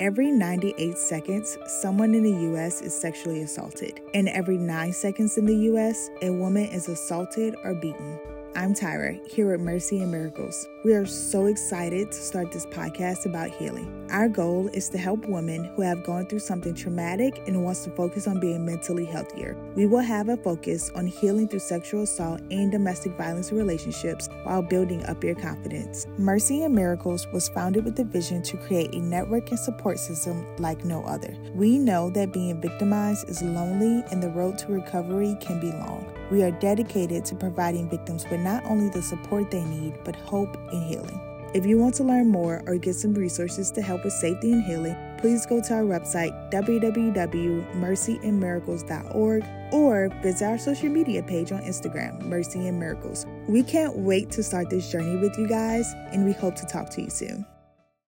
Every 98 seconds, someone in the U.S. is sexually assaulted, and every 9 seconds in the U.S., a woman is assaulted or beaten. I'm Ty'Rah, here at Mercy and Miracles. We are so excited to start this podcast about healing. Our goal is to help women who have gone through something traumatic and wants to focus on being mentally healthier. We will have a focus on healing through sexual assault and domestic violence relationships while building up your confidence. Mercy and Miracles was founded with the vision to create a network and support system like no other. We know that being victimized is lonely and the road to recovery can be long. We are dedicated to providing victims with not only the support they need, but hope and healing. If you want to learn more or get some resources to help with safety and healing, please go to our website, www.mercyandmiracles.org, or visit our social media page on Instagram, Mercy and Miracles. We can't wait to start this journey with you guys, and we hope to talk to you soon.